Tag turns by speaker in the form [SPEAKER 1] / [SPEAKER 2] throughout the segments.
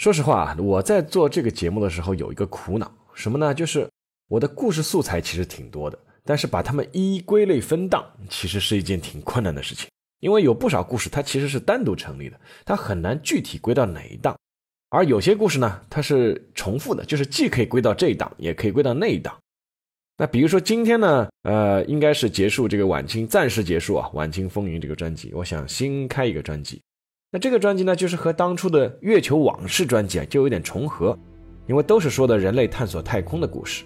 [SPEAKER 1] 说实话，我在做这个节目的时候有一个苦恼，什么呢？就是我的故事素材其实挺多的，但是把它们一一归类分档，其实是一件挺困难的事情。因为有不少故事它其实是单独成立的，它很难具体归到哪一档。而有些故事呢，它是重复的，就是既可以归到这一档，也可以归到那一档。那比如说今天呢，呃，应该是结束这个晚清，暂时结束啊，晚清风云这个专辑，我想新开一个专辑。那这个专辑呢，就是和当初的月球往事专辑啊，就有点重合，因为都是说的人类探索太空的故事。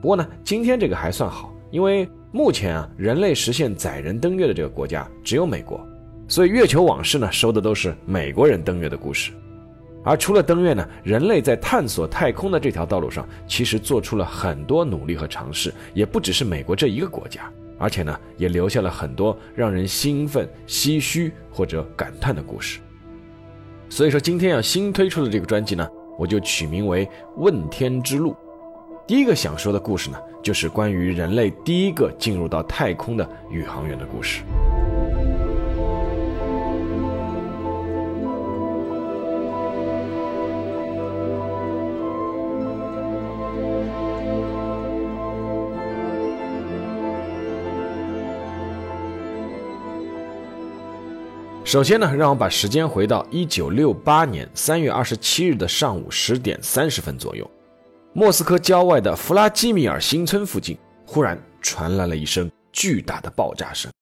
[SPEAKER 1] 不过呢，今天这个还算好，因为目前啊，人类实现载人登月的这个国家只有美国，所以月球往事呢，收的都是美国人登月的故事。而除了登月呢，人类在探索太空的这条道路上，其实做出了很多努力和尝试，也不只是美国这一个国家，而且呢，也留下了很多让人兴奋、唏嘘或者感叹的故事。所以说，今天要新推出的这个专辑呢，我就取名为《问天之路》。第一个想说的故事呢，就是关于人类第一个进入到太空的宇航员的故事。首先呢，让我把时间回到一九六八年三月二十七日的上午十点三十分左右，莫斯科郊外的弗拉基米尔新村附近，忽然传来了一声巨大的爆炸声。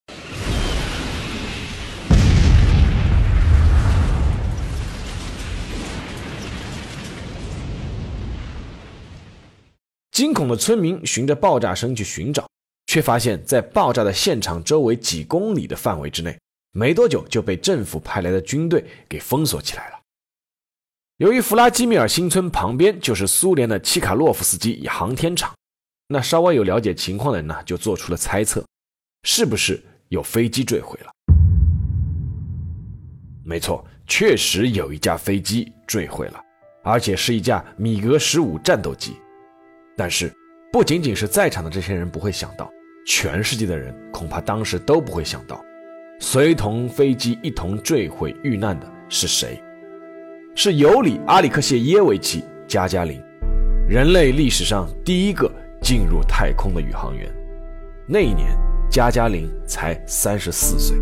[SPEAKER 1] 惊恐的村民循着爆炸声去寻找，却发现，在爆炸的现场周围几公里的范围之内。没多久就被政府派来的军队给封锁起来了。由于弗拉基米尔新村旁边就是苏联的契卡洛夫斯基航天场，那稍微有了解情况的人呢，就做出了猜测：是不是有飞机坠毁了？没错，确实有一架飞机坠毁了，而且是一架米格十五战斗机。但是，不仅仅是在场的这些人不会想到，全世界的人恐怕当时都不会想到。随同飞机一同坠毁遇难的是谁？是尤里·阿里克谢耶维奇·加加林，人类历史上第一个进入太空的宇航员。那一年，加加林才三十四岁。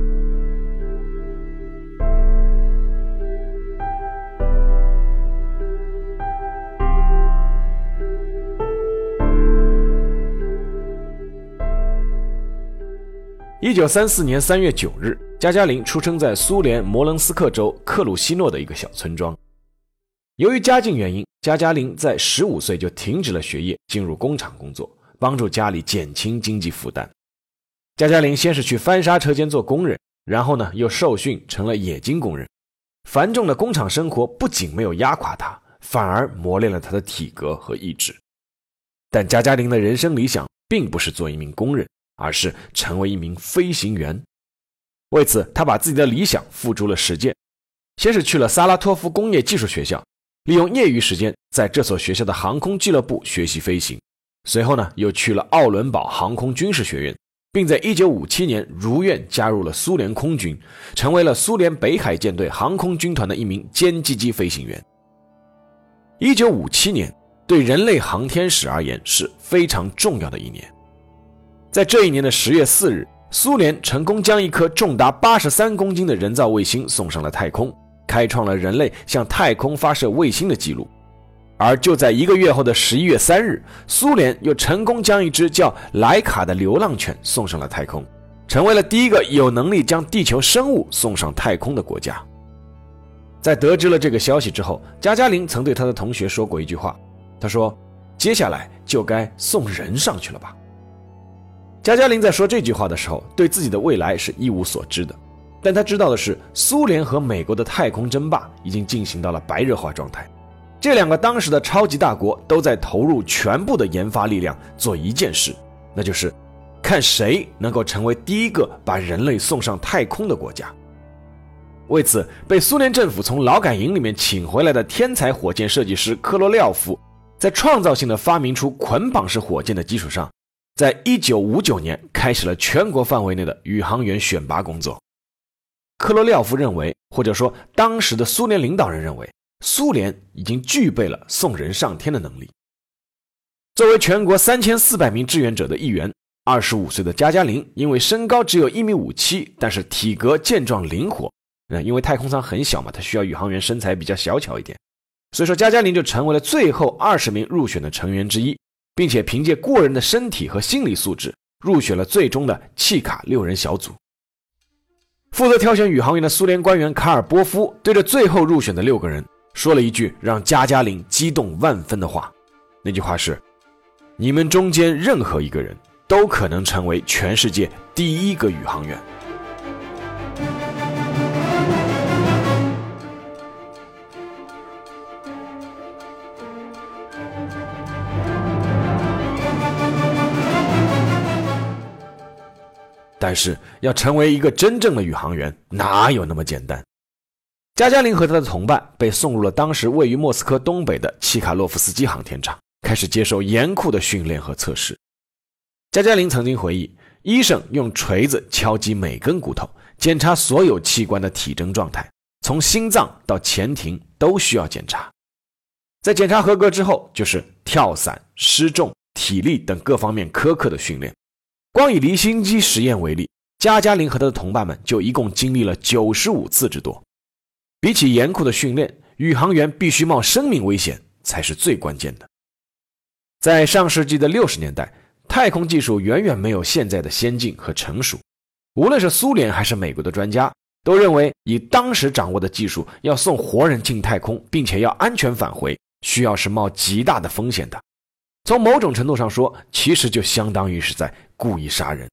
[SPEAKER 1] 一九三四年三月九日，加加林出生在苏联摩棱斯克州克鲁西诺的一个小村庄。由于家境原因，加加林在十五岁就停止了学业，进入工厂工作，帮助家里减轻经济负担。加加林先是去翻砂车间做工人，然后呢又受训成了冶金工人。繁重的工厂生活不仅没有压垮他，反而磨练了他的体格和意志。但加加林的人生理想并不是做一名工人。而是成为一名飞行员。为此，他把自己的理想付诸了实践。先是去了萨拉托夫工业技术学校，利用业余时间在这所学校的航空俱乐部学习飞行。随后呢，又去了奥伦堡航空军事学院，并在1957年如愿加入了苏联空军，成为了苏联北海舰队航空军团的一名歼击机飞行员。1957年对人类航天史而言是非常重要的一年。在这一年的十月四日，苏联成功将一颗重达八十三公斤的人造卫星送上了太空，开创了人类向太空发射卫星的记录。而就在一个月后的十一月三日，苏联又成功将一只叫莱卡的流浪犬送上了太空，成为了第一个有能力将地球生物送上太空的国家。在得知了这个消息之后，加加林曾对他的同学说过一句话，他说：“接下来就该送人上去了吧。”加加林在说这句话的时候，对自己的未来是一无所知的，但他知道的是，苏联和美国的太空争霸已经进行到了白热化状态，这两个当时的超级大国都在投入全部的研发力量做一件事，那就是看谁能够成为第一个把人类送上太空的国家。为此，被苏联政府从劳改营里面请回来的天才火箭设计师科罗廖夫，在创造性的发明出捆绑式火箭的基础上，在一九五九年开始了全国范围内的宇航员选拔工作。科罗廖夫认为，或者说当时的苏联领导人认为。苏联已经具备了送人上天的能力。作为全国三千四百名志愿者的一员，二十五岁的加加林因为身高只有一米五七，但是体格健壮灵活。嗯，因为太空舱很小嘛，他需要宇航员身材比较小巧一点，所以说加加林就成为了最后二十名入选的成员之一，并且凭借过人的身体和心理素质，入选了最终的契卡六人小组。负责挑选宇航员的苏联官员卡尔波夫对着最后入选的六个人。说了一句让加加林激动万分的话，那句话是：“你们中间任何一个人都可能成为全世界第一个宇航员。”但是，要成为一个真正的宇航员，哪有那么简单？加加林和他的同伴被送入了当时位于莫斯科东北的契卡洛夫斯基航天场，开始接受严酷的训练和测试。加加林曾经回忆，医生用锤子敲击每根骨头，检查所有器官的体征状态，从心脏到前庭都需要检查。在检查合格之后，就是跳伞、失重、体力等各方面苛刻的训练。光以离心机实验为例，加加林和他的同伴们就一共经历了九十五次之多。比起严酷的训练，宇航员必须冒生命危险才是最关键的。在上世纪的六十年代，太空技术远远没有现在的先进和成熟。无论是苏联还是美国的专家，都认为以当时掌握的技术，要送活人进太空，并且要安全返回，需要是冒极大的风险的。从某种程度上说，其实就相当于是在故意杀人。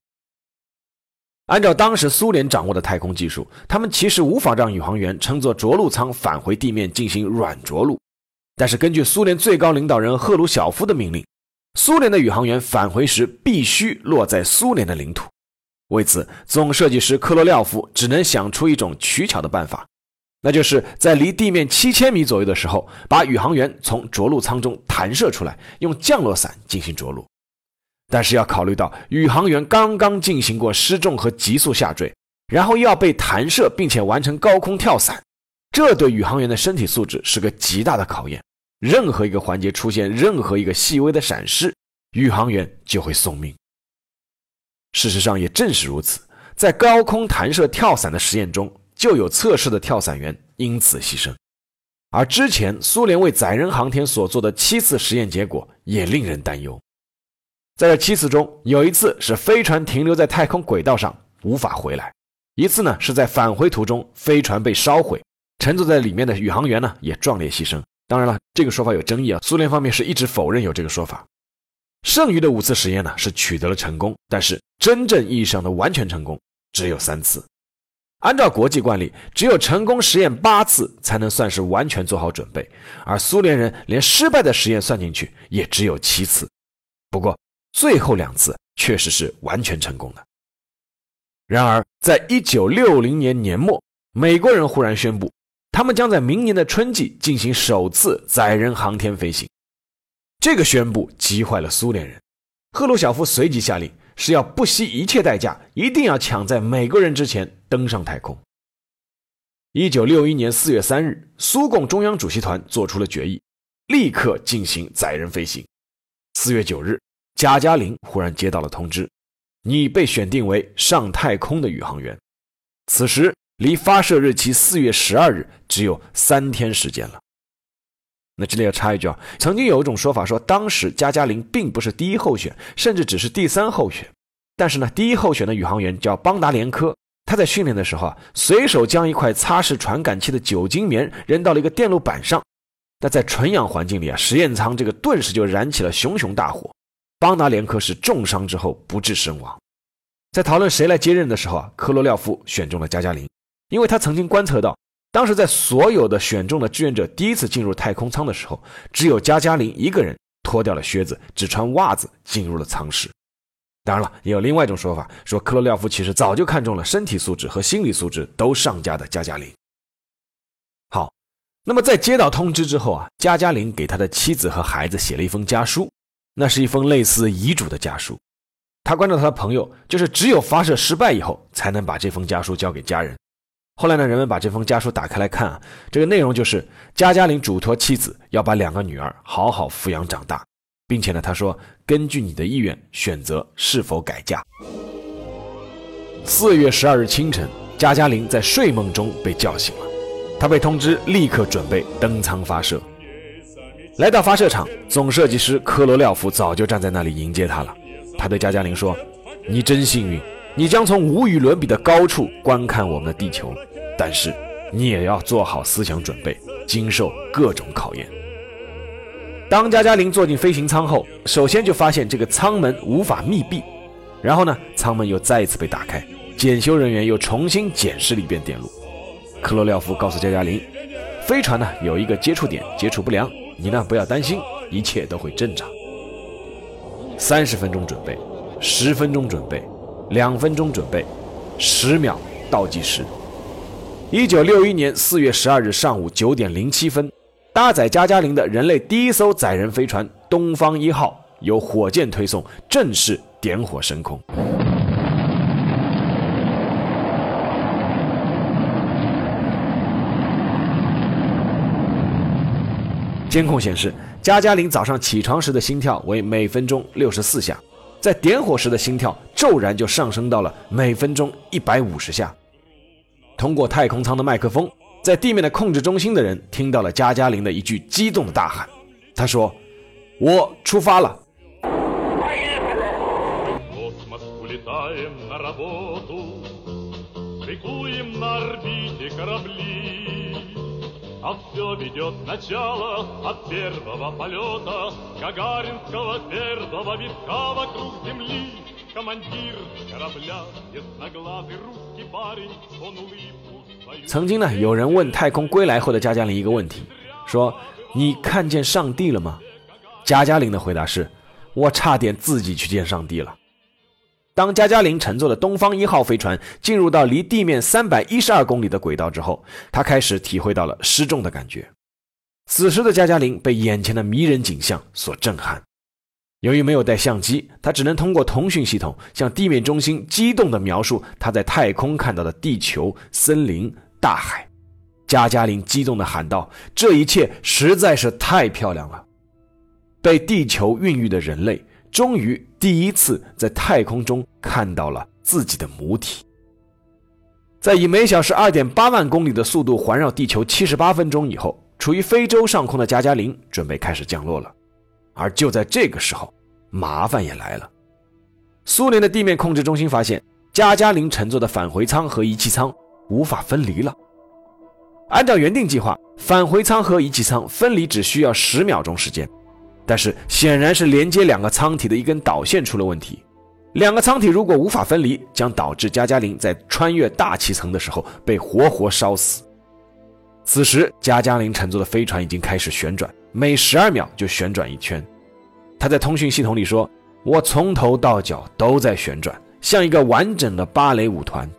[SPEAKER 1] 按照当时苏联掌握的太空技术，他们其实无法让宇航员乘坐着陆舱返回地面进行软着陆。但是根据苏联最高领导人赫鲁晓夫的命令，苏联的宇航员返回时必须落在苏联的领土。为此，总设计师科罗廖夫只能想出一种取巧的办法，那就是在离地面七千米左右的时候，把宇航员从着陆舱中弹射出来，用降落伞进行着陆。但是要考虑到宇航员刚刚进行过失重和急速下坠，然后又要被弹射，并且完成高空跳伞，这对宇航员的身体素质是个极大的考验。任何一个环节出现任何一个细微的闪失，宇航员就会送命。事实上也正是如此，在高空弹射跳伞的实验中，就有测试的跳伞员因此牺牲。而之前苏联为载人航天所做的七次实验结果也令人担忧。在这七次中，有一次是飞船停留在太空轨道上无法回来；一次呢是在返回途中飞船被烧毁，乘坐在里面的宇航员呢也壮烈牺牲。当然了，这个说法有争议啊，苏联方面是一直否认有这个说法。剩余的五次实验呢是取得了成功，但是真正意义上的完全成功只有三次。按照国际惯例，只有成功实验八次才能算是完全做好准备，而苏联人连失败的实验算进去也只有七次。不过。最后两次确实是完全成功的。然而，在一九六零年年末，美国人忽然宣布，他们将在明年的春季进行首次载人航天飞行。这个宣布急坏了苏联人，赫鲁晓夫随即下令，是要不惜一切代价，一定要抢在美国人之前登上太空。一九六一年四月三日，苏共中央主席团做出了决议，立刻进行载人飞行。四月九日。加加林忽然接到了通知，你被选定为上太空的宇航员。此时离发射日期四月十二日只有三天时间了。那这里要插一句啊，曾经有一种说法说，当时加加林并不是第一候选，甚至只是第三候选。但是呢，第一候选的宇航员叫邦达连科，他在训练的时候啊，随手将一块擦拭传感器的酒精棉扔到了一个电路板上。那在纯氧环境里啊，实验舱这个顿时就燃起了熊熊大火。邦达连科是重伤之后不治身亡。在讨论谁来接任的时候啊，科罗廖夫选中了加加林，因为他曾经观测到当时在所有的选中的志愿者第一次进入太空舱的时候，只有加加林一个人脱掉了靴子，只穿袜子进入了舱室。当然了，也有另外一种说法，说科罗廖夫其实早就看中了身体素质和心理素质都上佳的加加林。好，那么在接到通知之后啊，加加林给他的妻子和孩子写了一封家书，那是一封类似遗嘱的家书。他关照他的朋友，就是只有发射失败以后，才能把这封家书交给家人。后来呢，人们把这封家书打开来看啊，这个内容就是加加林嘱托妻子要把两个女儿好好抚养长大，并且呢，他说根据你的意愿选择是否改嫁。四月十二日清晨，加加林在睡梦中被叫醒了，他被通知立刻准备登舱发射。来到发射场，总设计师科罗廖夫早就站在那里迎接他了。他对加加林说：“你真幸运，你将从无与伦比的高处观看我们的地球。”但是你也要做好思想准备，经受各种考验。当加加林坐进飞行舱后，首先就发现这个舱门无法密闭，然后呢，舱门又再一次被打开，检修人员又重新检视了一遍电路。克罗廖夫告诉加加林，飞船呢有一个接触点，接触不良，你呢不要担心，一切都会正常。三十分钟准备，十分钟准备，两分钟准备，十秒倒计时。一九六一年四月十二日上午九点零七分，搭载加加林的人类第一艘载人飞船“东方一号”由火箭推送，正式点火升空。监控显示，加加林早上起床时的心跳为每分钟六十四下，在点火时的心跳骤然就上升到了每分钟一百五十下。通过太空舱的麦克风，在地面的控制中心的人听到了加加林的一句激动的大喊。他说：“我出发了。”曾经呢，有人问太空归来后的加加林一个问题，说：“你看见上帝了吗？”加加林的回答是：“我差点自己去见上帝了。”当加加林乘坐的东方一号飞船进入到离地面三百一十二公里的轨道之后，他开始体会到了失重的感觉。此时的加加林被眼前的迷人景象所震撼。由于没有带相机，他只能通过通讯系统向地面中心激动地描述他在太空看到的地球、森林、大海。加加林激动地喊道：“这一切实在是太漂亮了！被地球孕育的人类，终于第一次在太空中看到了自己的母体。”在以每小时二点八万公里的速度环绕地球七十八分钟以后，处于非洲上空的加加林准备开始降落了。而就在这个时候，麻烦也来了。苏联的地面控制中心发现，加加林乘坐的返回舱和仪器舱无法分离了。按照原定计划，返回舱和仪器舱分离只需要十秒钟时间，但是显然是连接两个舱体的一根导线出了问题。两个舱体如果无法分离，将导致加加林在穿越大气层的时候被活活烧死。此时，加加林乘坐的飞船已经开始旋转。每十二秒就旋转一圈，他在通讯系统里说：“我从头到脚都在旋转，像一个完整的芭蕾舞团。”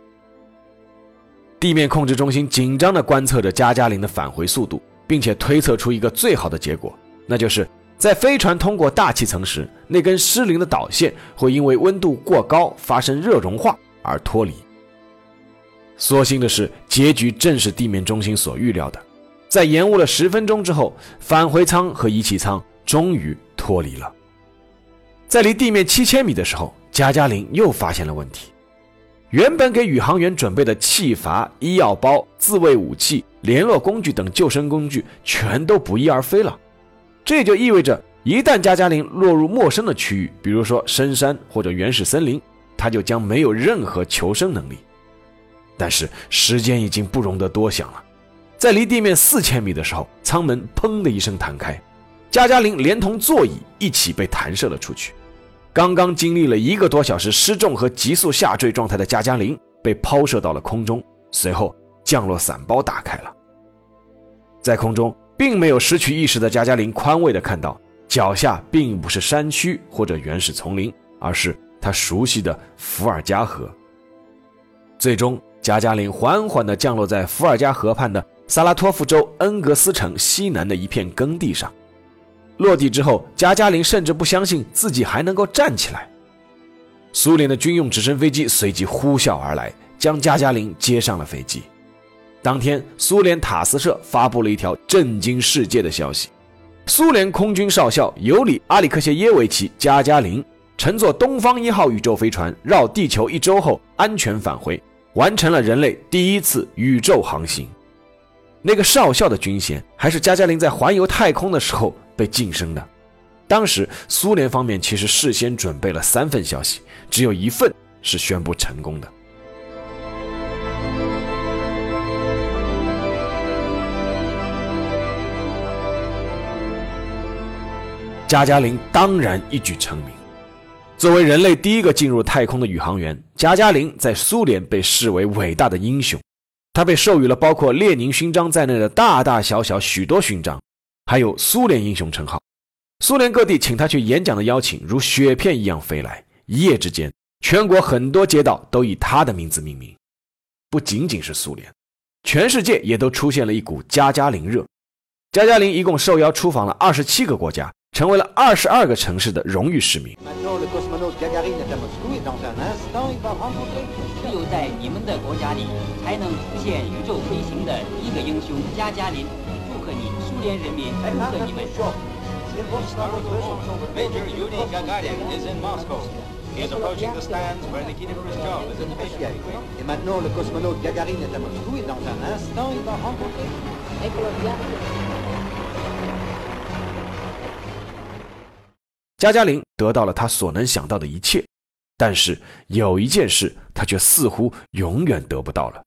[SPEAKER 1] 地面控制中心紧张地观测着加加林的返回速度，并且推测出一个最好的结果，那就是在飞船通过大气层时，那根失灵的导线会因为温度过高发生热融化而脱离。所幸的是，结局正是地面中心所预料的。在延误了十分钟之后，返回舱和仪器舱终于脱离了。在离地面七千米的时候，加加林又发现了问题。原本给宇航员准备的气阀、医药包、自卫武器、联络工具等救生工具全都不翼而飞了。这就意味着，一旦加加林落入陌生的区域，比如说深山或者原始森林，他就将没有任何求生能力。但是时间已经不容得多想了。在离地面四千米的时候，舱门砰的一声弹开，加加林连同座椅一起被弹射了出去。刚刚经历了一个多小时失重和急速下坠状态的加加林被抛射到了空中，随后降落伞包打开了，在空中，并没有失去意识的加加林宽慰地看到，脚下并不是山区或者原始丛林，而是他熟悉的伏尔加河。最终，加加林缓缓地降落在伏尔加河畔的萨拉托夫州恩格斯城西南的一片耕地上。落地之后，加加林甚至不相信自己还能够站起来。苏联的军用直升飞机随即呼啸而来，将加加林接上了飞机。当天，苏联塔斯社发布了一条震惊世界的消息：苏联空军少校尤里·阿里克谢耶维奇·加加林乘坐东方一号宇宙飞船绕地球一周后安全返回，完成了人类第一次宇宙航行。那个少校的军衔还是加加林在环游太空的时候被晋升的。当时，苏联方面其实事先准备了三份消息，只有一份是宣布成功的。加加林当然一举成名。作为人类第一个进入太空的宇航员，加加林在苏联被视为伟大的英雄。他被授予了包括列宁勋章在内的大大小小许多勋章，还有苏联英雄称号。苏联各地请他去演讲的邀请如雪片一样飞来，一夜之间，全国很多街道都以他的名字命名。不仅仅是苏联，全世界也都出现了一股加加林热。加加林一共受邀出访了二十七个国家。成为了二十二个城市的荣誉市民。
[SPEAKER 2] 只有在你们的国家里，才能出现宇宙飞行的一个英雄加加林。祝贺你，苏联人民！祝贺你们
[SPEAKER 1] 加加林得到了他所能想到的一切，但是有一件事他却似乎永远得不到了，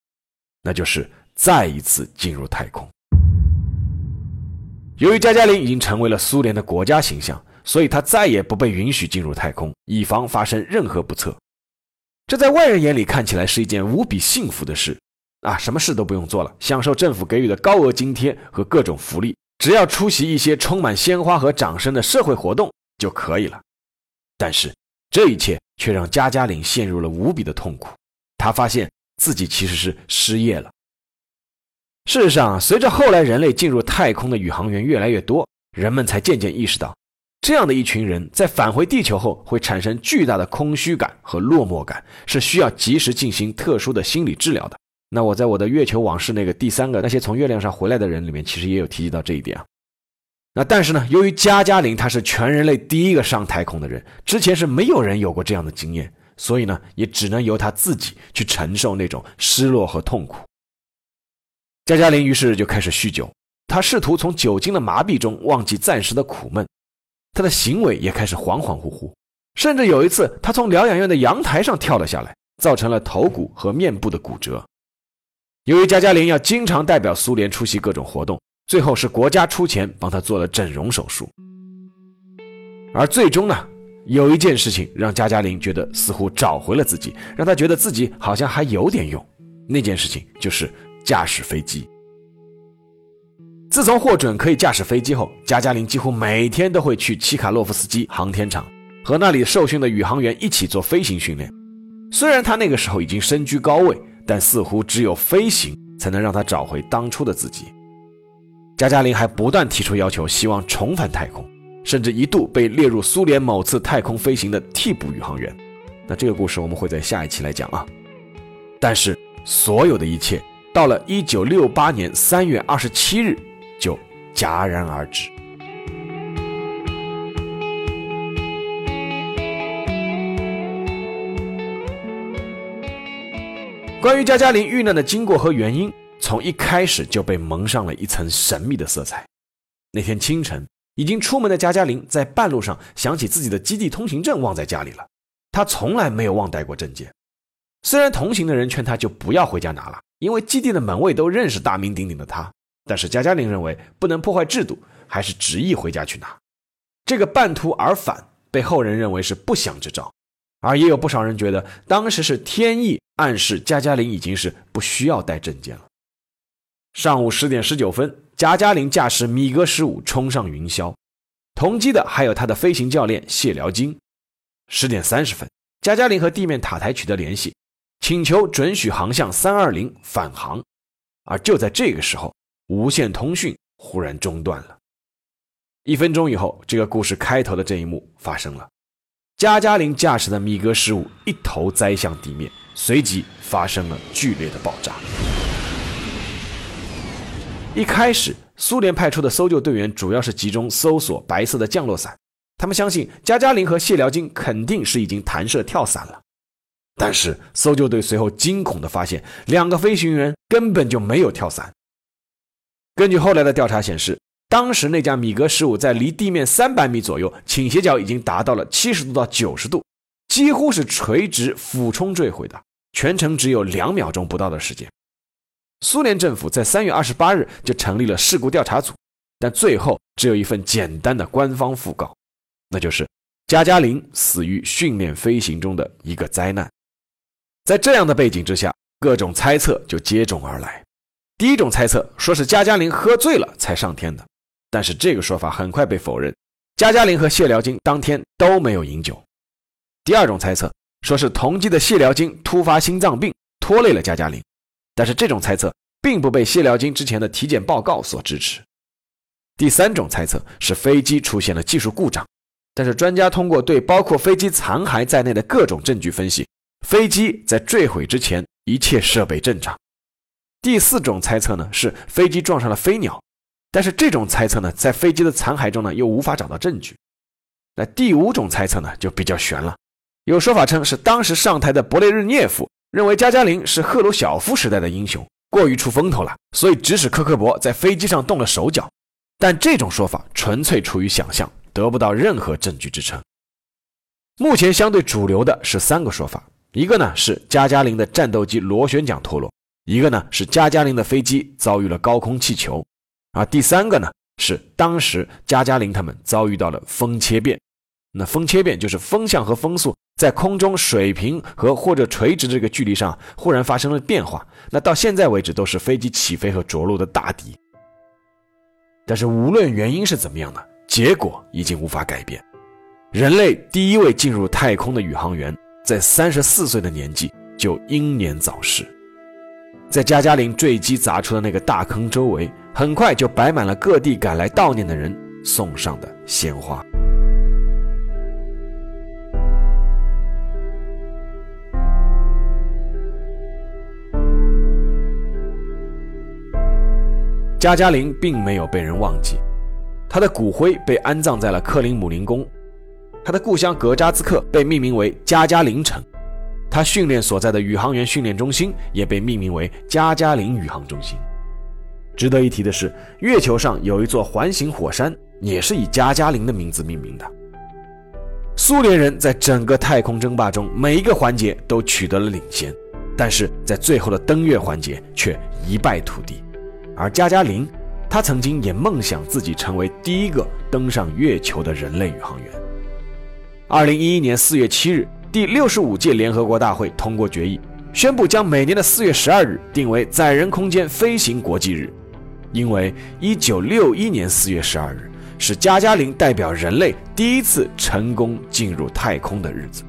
[SPEAKER 1] 那就是再一次进入太空。由于加加林已经成为了苏联的国家形象，所以他再也不被允许进入太空，以防发生任何不测。这在外人眼里看起来是一件无比幸福的事啊，什么事都不用做了，享受政府给予的高额津贴和各种福利，只要出席一些充满鲜花和掌声的社会活动。就可以了，但是这一切却让加加林陷入了无比的痛苦。他发现自己其实是失业了。事实上，随着后来人类进入太空的宇航员越来越多，人们才渐渐意识到，这样的一群人在返回地球后会产生巨大的空虚感和落寞感，是需要及时进行特殊的心理治疗的。那我在我的月球往事那个第三个那些从月亮上回来的人里面，其实也有提及到这一点啊。那但是呢，由于加加林他是全人类第一个上太空的人，之前是没有人有过这样的经验，所以呢，也只能由他自己去承受那种失落和痛苦。加加林于是就开始酗酒，他试图从酒精的麻痹中忘记暂时的苦闷，他的行为也开始恍恍惚惚，甚至有一次他从疗养院的阳台上跳了下来，造成了头骨和面部的骨折。由于加加林要经常代表苏联出席各种活动。最后是国家出钱帮他做了整容手术，而最终呢，有一件事情让加加林觉得似乎找回了自己，让他觉得自己好像还有点用。那件事情就是驾驶飞机。自从获准可以驾驶飞机后，加加林几乎每天都会去契卡洛夫斯基航天场，和那里受训的宇航员一起做飞行训练。虽然他那个时候已经身居高位，但似乎只有飞行才能让他找回当初的自己。加加林还不断提出要求，希望重返太空，甚至一度被列入苏联某次太空飞行的替补宇航员。那这个故事我们会在下一期来讲啊。但是所有的一切到了一九六八年三月二十七日就戛然而止。关于加加林遇难的经过和原因。从一开始就被蒙上了一层神秘的色彩。那天清晨，已经出门的加加林在半路上想起自己的基地通行证忘在家里了。他从来没有忘带过证件。虽然同行的人劝他就不要回家拿了，因为基地的门卫都认识大名鼎鼎的他。但是加加林认为不能破坏制度，还是执意回家去拿。这个半途而返被后人认为是不祥之兆，而也有不少人觉得当时是天意暗示加加林已经是不需要带证件了。上午十点十九分，加加林驾驶米格十五冲上云霄，同机的还有他的飞行教练谢辽金。十点三十分，加加林和地面塔台取得联系，请求准许航向三二零返航。而就在这个时候，无线通讯忽然中断了。一分钟以后，这个故事开头的这一幕发生了：加加林驾驶的米格十五一头栽向地面，随即发生了剧烈的爆炸。一开始，苏联派出的搜救队员主要是集中搜索白色的降落伞，他们相信加加林和谢辽金肯定是已经弹射跳伞了。但是搜救队随后惊恐地发现，两个飞行员根本就没有跳伞。根据后来的调查显示，当时那架米格十五在离地面三百米左右，倾斜角已经达到了七十度到九十度，几乎是垂直俯冲坠毁的，全程只有两秒钟不到的时间。苏联政府在三月二十八日就成立了事故调查组，但最后只有一份简单的官方讣告，那就是加加林死于训练飞行中的一个灾难。在这样的背景之下，各种猜测就接踵而来。第一种猜测说是加加林喝醉了才上天的，但是这个说法很快被否认。加加林和谢辽金当天都没有饮酒。第二种猜测说是同机的谢辽金突发心脏病拖累了加加林，但是这种猜测并不被谢辽金之前的体检报告所支持。第三种猜测是飞机出现了技术故障，但是专家通过对包括飞机残骸在内的各种证据分析。飞机在坠毁之前，一切设备正常。第四种猜测呢，是飞机撞上了飞鸟，但是这种猜测呢，在飞机的残骸中呢，又无法找到证据。那第五种猜测呢，就比较悬了。有说法称是当时上台的勃列日涅夫认为加加林是赫鲁晓夫时代的英雄，过于出风头了，所以指使科克勃在飞机上动了手脚。但这种说法纯粹出于想象，得不到任何证据支撑。目前相对主流的是三个说法。一个呢是加加林的战斗机螺旋桨脱落，一个呢是加加林的飞机遭遇了高空气球，而第三个呢是当时加加林他们遭遇到了风切变。那风切变就是风向和风速在空中水平和或者垂直这个距离上忽然发生了变化。那到现在为止都是飞机起飞和着陆的大敌。但是无论原因是怎么样的，结果已经无法改变。人类第一位进入太空的宇航员。在三十四岁的年纪就英年早逝，在加加林坠机砸出的那个大坑周围，很快就摆满了各地赶来悼念的人送上的鲜花。加加林并没有被人忘记，他的骨灰被安葬在了克林姆林宫。他的故乡格扎兹克被命名为加加林城，他训练所在的宇航员训练中心也被命名为加加林宇航中心。值得一提的是，月球上有一座环形火山，也是以加加林的名字命名的。苏联人在整个太空争霸中每一个环节都取得了领先，但是在最后的登月环节却一败涂地。而加加林，他曾经也梦想自己成为第一个登上月球的人类宇航员。二零一一年四月七日，第六十五届联合国大会通过决议，宣布将每年的四月十二日定为载人空间飞行国际日，因为一九六一年四月十二日是加加林代表人类第一次成功进入太空的日子。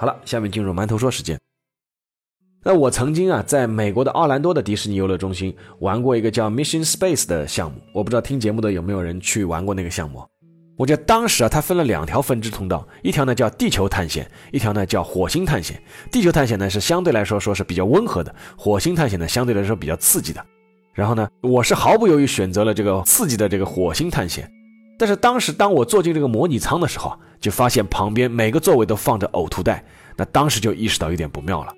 [SPEAKER 1] 好了，下面进入馒头说时间。那我曾经啊，在美国的奥兰多的迪士尼游乐中心玩过一个叫 Mission Space 的项目。我不知道听节目的有没有人去玩过那个项目。我记得当时啊，它分了两条分支通道，一条呢叫地球探险，一条呢叫火星探险。地球探险呢是相对来说说是比较温和的，火星探险呢相对来说比较刺激的。然后呢，我是毫不犹豫选择了这个刺激的这个火星探险。但是当时当我坐进这个模拟舱的时候，就发现旁边每个座位都放着呕吐袋，那当时就意识到有点不妙了。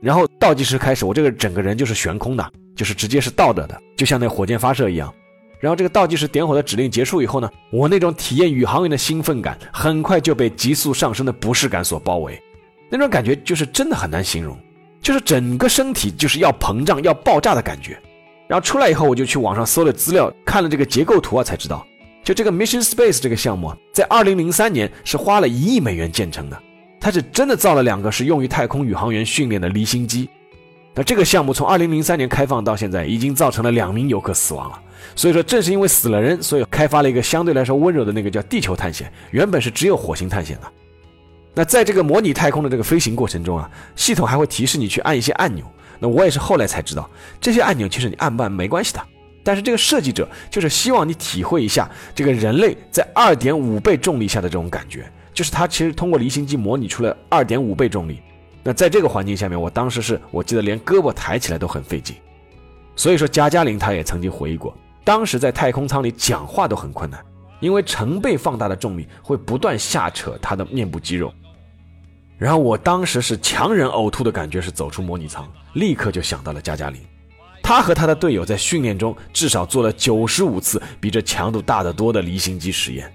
[SPEAKER 1] 然后倒计时开始，我这个整个人就是悬空的，就是直接是倒着的，就像那火箭发射一样。然后这个倒计时点火的指令结束以后呢，我那种体验宇航员的兴奋感很快就被急速上升的不适感所包围，那种感觉就是真的很难形容，就是整个身体就是要膨胀要爆炸的感觉。然后出来以后，我就去网上搜了资料，看了这个结构图啊，才知道，就这个 Mission Space 这个项目，在2003年是花了一亿美元建成的，它是真的造了两个是用于太空宇航员训练的离心机。那这个项目从2003年开放到现在，已经造成了两名游客死亡了。所以说，正是因为死了人，所以开发了一个相对来说温柔的那个叫地球探险。原本是只有火星探险的。那在这个模拟太空的这个飞行过程中啊，系统还会提示你去按一些按钮。那我也是后来才知道，这些按钮其实你按不按没关系的。但是这个设计者就是希望你体会一下这个人类在二点五倍重力下的这种感觉，就是他其实通过离心机模拟出了二点五倍重力。那在这个环境下面，我当时是我记得连胳膊抬起来都很费劲。所以说，加加林他也曾经回忆过，当时在太空舱里讲话都很困难，因为成倍放大的重力会不断下扯他的面部肌肉。然后我当时是强忍呕吐的感觉，是走出模拟舱，立刻就想到了加加林。他和他的队友在训练中至少做了九十五次比这强度大得多的离心机实验。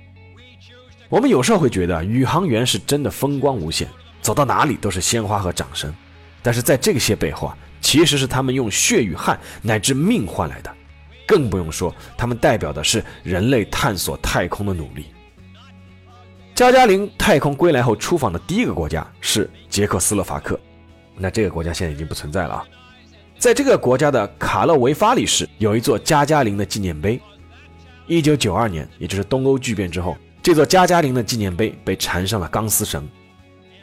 [SPEAKER 1] 我们有时候会觉得宇航员是真的风光无限。走到哪里都是鲜花和掌声，但是在这些背后啊，其实是他们用血与汗乃至命换来的，更不用说他们代表的是人类探索太空的努力。加加林太空归来后出访的第一个国家是捷克斯洛伐克，那这个国家现在已经不存在了啊。在这个国家的卡勒维法里市有一座加加林的纪念碑。一九九二年，也就是东欧剧变之后，这座加加林的纪念碑被缠上了钢丝绳。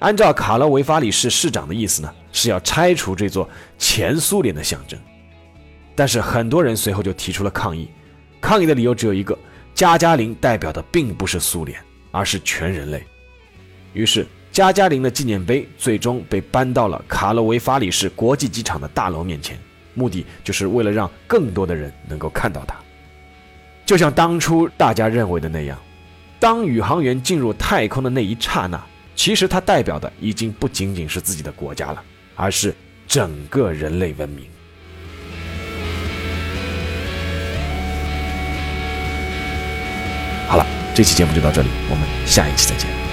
[SPEAKER 1] 按照卡勒维法里市市长的意思呢，是要拆除这座前苏联的象征。但是很多人随后就提出了抗议，抗议的理由只有一个：加加林代表的并不是苏联，而是全人类。于是加加林的纪念碑最终被搬到了卡勒维法里市国际机场的大楼面前，目的就是为了让更多的人能够看到它。就像当初大家认为的那样，当宇航员进入太空的那一刹那。其实它代表的已经不仅仅是自己的国家了，而是整个人类文明。好了，这期节目就到这里，我们下一期再见。